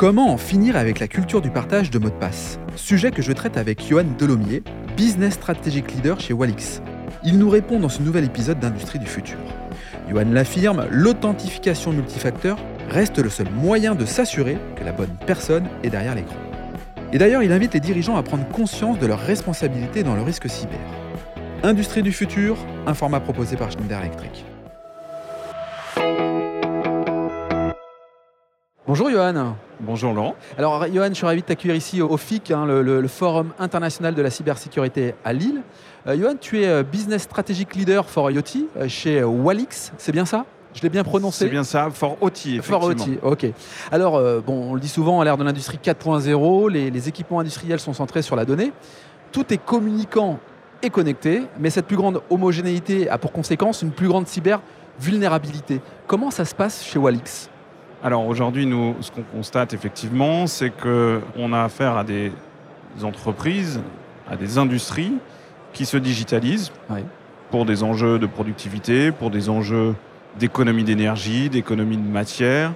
Comment en finir avec la culture du partage de mots de passe Sujet que je traite avec Johan Delomier, Business Strategic Leader chez Walix. Il nous répond dans ce nouvel épisode d'Industrie du futur. Johan l'affirme, l'authentification multifacteur reste le seul moyen de s'assurer que la bonne personne est derrière l'écran. Et d'ailleurs, il invite les dirigeants à prendre conscience de leurs responsabilités dans le risque cyber. Industrie du futur, un format proposé par Schneider Electric. Bonjour Johan. Bonjour Laurent. Alors Johan, je suis ravi de t'accueillir ici au FIC, hein, le, Forum international de la cybersécurité à Lille. Euh, Johan, tu es euh, Business Strategic Leader for IoT euh, chez Walix, c'est bien ça? Je l'ai bien prononcé? C'est bien ça, for OT, effectivement. For OT, ok. Alors, bon, on le dit souvent, à l'ère de l'industrie 4.0, les, les, équipements industriels sont centrés sur la donnée. Tout est communicant et connecté, mais cette plus grande homogénéité a pour conséquence une plus grande cyber-vulnérabilité. Comment ça se passe chez Walix? Alors aujourd'hui, nous, ce qu'on constate effectivement, c'est qu'on a affaire à des entreprises, à des industries qui se digitalisent pour des enjeux de productivité, pour des enjeux d'économie d'énergie, d'économie de matière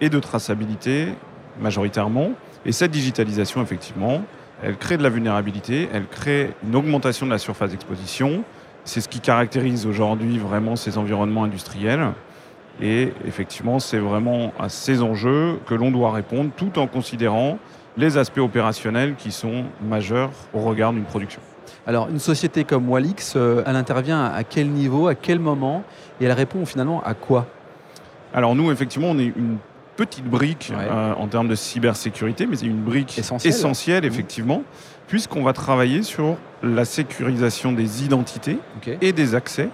et de traçabilité majoritairement. Et cette digitalisation, effectivement, elle crée de la vulnérabilité, elle crée une augmentation de la surface d'exposition. C'est ce qui caractérise aujourd'hui vraiment ces environnements industriels. Et effectivement, c'est vraiment à ces enjeux que l'on doit répondre tout en considérant les aspects opérationnels qui sont majeurs au regard d'une production. Alors, une société comme Walix, euh, elle intervient à quel niveau, à quel moment, et elle répond finalement à quoi? Alors, nous, effectivement, on est une petite brique euh, en termes de cybersécurité, mais c'est une brique essentielle, mmh. effectivement, puisqu'on va travailler sur la sécurisation des identités et des accès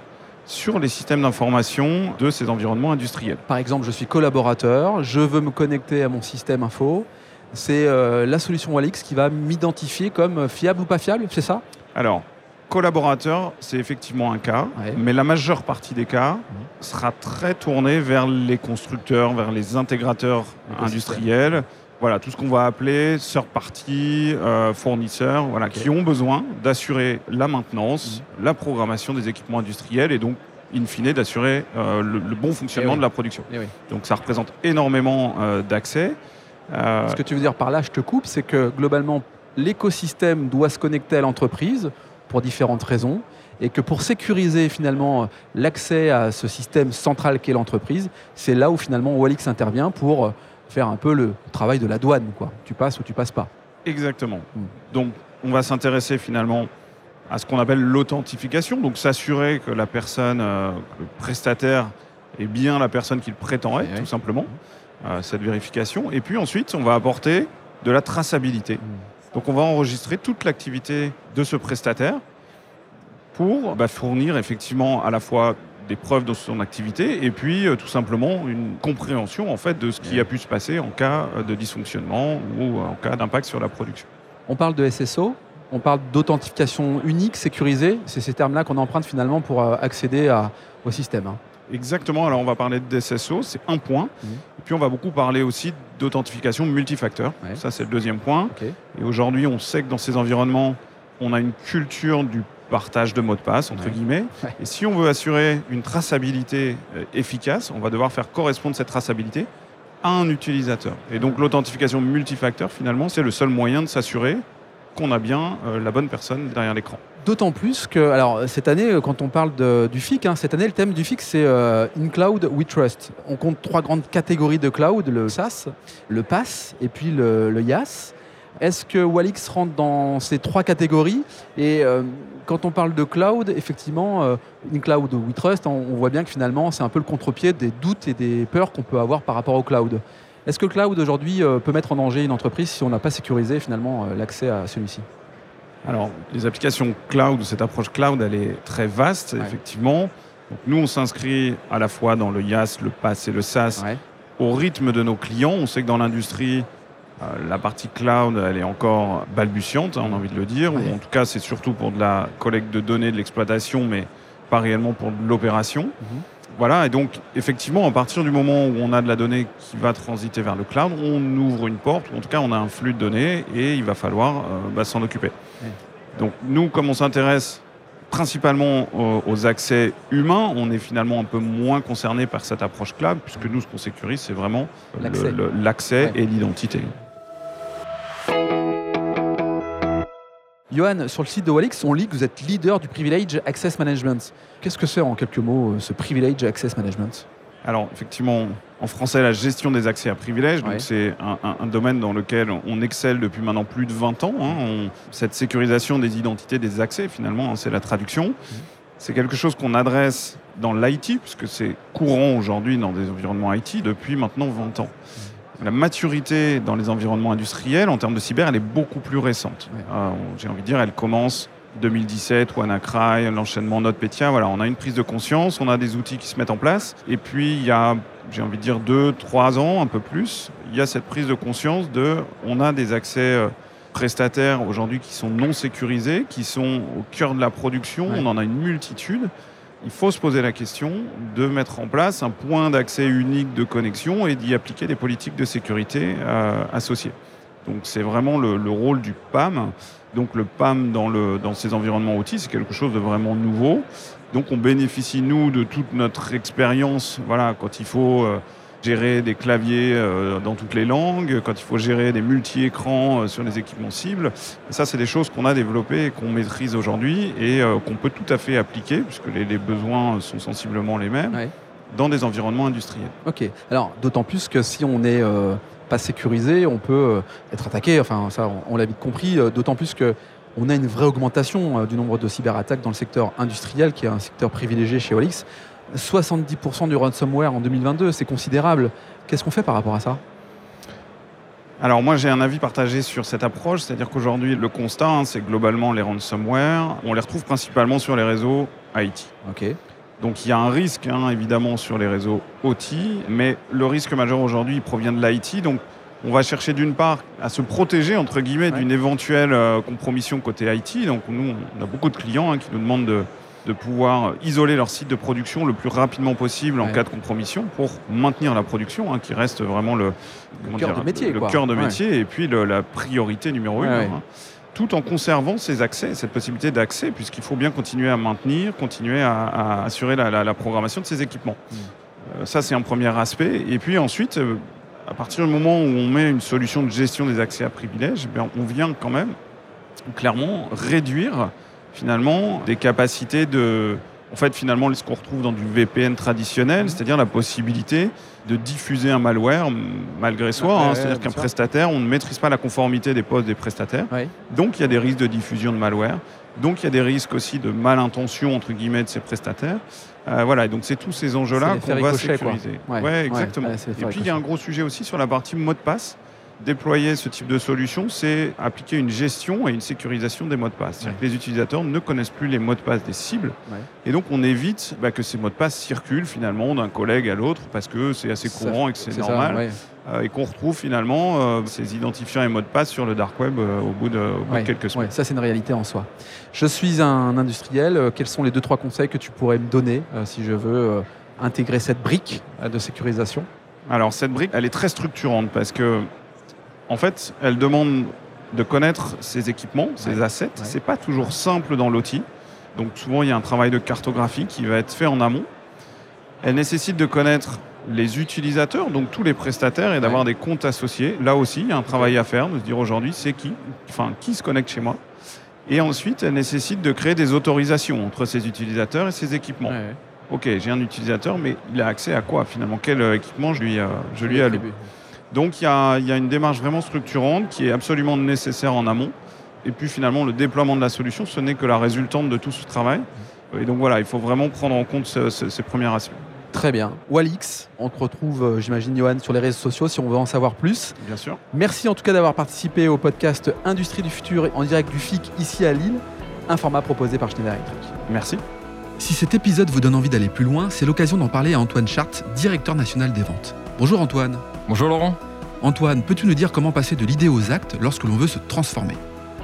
sur les systèmes d'information de ces environnements industriels. Par exemple, je suis collaborateur, je veux me connecter à mon système info. C'est euh, la solution Walix qui va m'identifier comme fiable ou pas fiable, c'est ça? Alors, collaborateur, c'est effectivement un cas, mais la majeure partie des cas mhm. sera très tournée vers les constructeurs, vers les intégrateurs industriels, voilà, tout ce qu'on va appeler third party, euh, fournisseurs, voilà, qui ont besoin d'assurer la maintenance, mhm. la programmation des équipements industriels et donc, in fine, d'assurer euh, le, bon fonctionnement eh de la production. Eh donc ça représente énormément euh, d'accès. Ce que tu veux dire par là, je te coupe, c'est que globalement, l'écosystème doit se connecter à l'entreprise pour différentes raisons et que pour sécuriser finalement l'accès à ce système central qu'est l'entreprise, c'est là où finalement Walix intervient pour faire un peu le travail de la douane. Quoi. Tu passes ou tu passes pas. Exactement. Hmm. Donc, on va s'intéresser finalement à ce qu'on appelle l'authentification, donc s'assurer que la personne, euh, le prestataire, est bien la personne qu'il prétend être, tout simplement, euh, cette vérification. Et puis ensuite, on va apporter de la traçabilité. Hmm. Donc, on va enregistrer toute l'activité de ce prestataire pour bah, fournir effectivement à la fois des preuves de son activité et puis euh, tout simplement une compréhension en fait de ce qui a pu se passer en cas de dysfonctionnement ou en cas d'impact sur la production. On parle de SSO, on parle d'authentification unique, sécurisée. C'est ces termes-là qu'on emprunte finalement pour euh, accéder au système. Hein. Exactement. Alors on va parler de SSO, c'est un point. Mmh. Et puis on va beaucoup parler aussi d'authentification multifacteur. Ça c'est le deuxième point. Et aujourd'hui, on sait que dans ces environnements, on a une culture du partage de mots de passe, entre guillemets. Et si on veut assurer une traçabilité euh, efficace, on va devoir faire correspondre cette traçabilité à un utilisateur. Et donc l'authentification multifacteur, finalement, c'est le seul moyen de s'assurer qu'on a bien euh, la bonne personne derrière l'écran. D'autant plus que, alors cette année, euh, quand on parle du FIC, hein, cette année, le thème du FIC, c'est In Cloud We Trust. On compte trois grandes catégories de cloud, le SaaS, le PaaS et puis le, le IaaS. Est-ce que Walix rentre dans ces trois catégories Et euh, quand on parle de cloud, effectivement, euh, in cloud we trust, on, voit bien que finalement, c'est un peu le contre-pied des doutes et des peurs qu'on peut avoir par rapport au cloud. Est-ce que le cloud aujourd'hui euh, peut mettre en danger une entreprise si on n'a pas sécurisé finalement l'accès à celui-ci? Alors, les applications cloud, cette approche cloud, elle est très vaste, effectivement. nous, on s'inscrit à la fois dans le IaaS, le PaaS et le SaaS au rythme de nos clients. On sait que dans l'industrie, euh, la partie cloud, elle est encore balbutiante, hein, on a envie de le dire. Ou en tout cas, c'est surtout pour de la collecte de données, de l'exploitation, mais pas réellement pour de l'opération. Mhm. Voilà, et donc effectivement, à partir du moment où on a de la donnée qui va transiter vers le cloud, on ouvre une porte, ou en tout cas on a un flux de données, et il va falloir euh, bah, s'en occuper. Donc nous, comme on s'intéresse principalement aux, accès humains. On est finalement un peu moins concerné par cette approche cloud, puisque nous, ce qu'on sécurise, c'est vraiment l'accès et l'identité. Johan, sur le site de Walix, on lit que vous êtes leader du Privilege Access Management. Qu'est-ce que c'est en quelques mots euh, ce Privilege Access Management? Alors effectivement, en français, la gestion des accès à privilèges, donc c'est un, domaine dans lequel on excelle depuis maintenant plus de 20 ans. Hein. cette sécurisation des identités des accès, finalement, hein, c'est la traduction. Mhm. C'est quelque chose qu'on adresse dans l'IT, puisque c'est courant aujourd'hui dans des environnements IT depuis maintenant 20 ans. La maturité dans les environnements industriels en termes de cyber, elle est beaucoup plus récente. Euh, j'ai envie de dire, elle commence 2017, WannaCry, l'enchaînement NotPetya. Voilà, on a une prise de conscience, on a des outils qui se mettent en place. Et puis, il y a, j'ai envie de dire, deux, trois ans, un peu plus, il y a cette prise de conscience de, on a des accès euh, prestataires aujourd'hui qui sont non sécurisés, qui sont au cœur de la production. On en a une multitude il faut se poser la question de mettre en place un point d'accès unique de connexion et d'y appliquer des politiques de sécurité euh, associées. Donc c'est vraiment le, rôle du PAM. Donc le PAM dans, ces environnements outils, c'est quelque chose de vraiment nouveau. Donc on bénéficie, nous, de toute notre expérience voilà, quand il faut... Euh, gérer des claviers euh, dans toutes les langues, quand il faut gérer des multi-écrans euh, sur les équipements cibles. ça, c'est des choses qu'on a développées et qu'on maîtrise aujourd'hui et euh, qu'on peut tout à fait appliquer, puisque les, besoins sont sensiblement les mêmes, dans des environnements industriels. Ok. Alors, d'autant plus que si on n'est pas sécurisé, on peut être attaqué. Enfin, ça, on, l'a vite compris. D'autant plus que on a une vraie augmentation du nombre de cyberattaques dans le secteur industriel, qui est un secteur privilégié chez Olix. 70% du ransomware en 2022, c'est considérable. Qu'est-ce qu'on fait par rapport à ça? Alors moi j'ai un avis partagé sur cette approche, c'est-à-dire qu'aujourd'hui le constat hein, c'est globalement les ransomware, on les retrouve principalement sur les réseaux IT. Ok. Donc il y a un risque hein, évidemment sur les réseaux OT, mais le risque majeur aujourd'hui provient de l'IT. Donc on va chercher d'une part à se protéger entre guillemets d'une éventuelle euh, compromission côté IT. Donc nous on a beaucoup de clients hein, qui nous demandent de de pouvoir isoler leur site de production le plus rapidement possible en cas de compromission pour maintenir la production, hein, qui reste vraiment le, cœur de métier, le cœur de métier et puis la priorité numéro une. Hein. tout en conservant ces accès, cette possibilité d'accès, puisqu'il faut bien continuer à maintenir, continuer à, assurer la, programmation de ces équipements. Mm. Euh, ça, c'est un premier aspect. Et puis ensuite, euh, à partir du moment où on met une solution de gestion des accès à privilèges, eh on vient quand même clairement réduire finalement des capacités de... En fait, finalement, ce qu'on retrouve dans du VPN traditionnel, mhm. c'est-à-dire la possibilité de diffuser un malware malgré soi. Hein. c'est-à-dire qu'un prestataire, on ne maîtrise pas la conformité des postes des prestataires. Donc, il y a des risques de diffusion de malware. Donc, il y a des risques aussi de malintention, entre guillemets, de ces prestataires. Euh, voilà, et donc c'est tous ces enjeux-là qu'on va sécuriser. Ouais, exactement. et puis, il y a un gros sujet aussi sur la partie mot de passe déployer ce type de solution, c'est appliquer une gestion et une sécurisation des mots de passe. Que les utilisateurs ne connaissent plus les mots de passe des cibles. Et donc, on évite bah, que ces mots de passe circulent finalement d'un collègue à l'autre parce que c'est assez courant et que c'est normal. Euh, et qu'on retrouve finalement euh, ces identifiants et mots de passe sur le dark web euh, au, bout de, quelques semaines. ça, c'est une réalité en soi. Je suis un industriel. quels sont les deux, trois conseils que tu pourrais me donner si je veux intégrer cette brique de sécurisation? Alors cette brique, elle est très structurante parce que en fait, elle demande de connaître ses équipements, ses assets. Ce C'est pas toujours simple dans l'outil. Donc souvent, il y a un travail de cartographie qui va être fait en amont. Elle nécessite de connaître les utilisateurs, donc tous les prestataires, et d'avoir des comptes associés. Là aussi, il y a un travail à faire, de se dire aujourd'hui, c'est qui Enfin, qui se connecte chez moi Et ensuite, elle nécessite de créer des autorisations entre ces utilisateurs et ces équipements. Ok, j'ai un utilisateur, mais il a accès à quoi finalement? Quel euh, équipement je lui, euh, je lui alloue? Donc il y, a, une démarche vraiment structurante qui est absolument nécessaire en amont. Et puis finalement, le déploiement de la solution, ce n'est que la résultante de tout ce travail. Et donc voilà, il faut vraiment prendre en compte ces premiers aspects. Très bien. Walix, on te retrouve, euh, j'imagine, Johan, sur les réseaux sociaux si on veut en savoir plus. Bien sûr. Merci en tout cas d'avoir participé au podcast Industrie du futur en direct du FIC ici à Lille, un format proposé par Schneider Electric. Merci. Si cet épisode vous donne envie d'aller plus loin, c'est l'occasion d'en parler à Antoine Chart, directeur national des ventes. Bonjour Antoine. Bonjour Laurent. Antoine, peux-tu nous dire comment passer de l'idée aux actes lorsque l'on veut se transformer?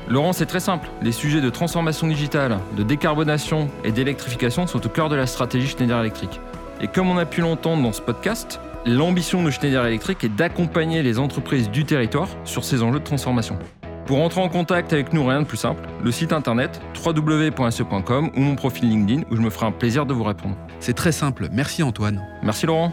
Laurent, c'est très simple. Les sujets de transformation digitale, de décarbonation et d'électrification sont au cœur de la stratégie Schneider Electric. Et comme on a pu l'entendre dans ce podcast, l'ambition de Schneider Electric est d'accompagner les entreprises du territoire sur ces enjeux de transformation. Pour entrer en contact avec nous, rien de plus simple, le site internet www.se.com ou mon profil LinkedIn où je me ferai un plaisir de vous répondre. C'est très simple. Merci Antoine. Merci Laurent.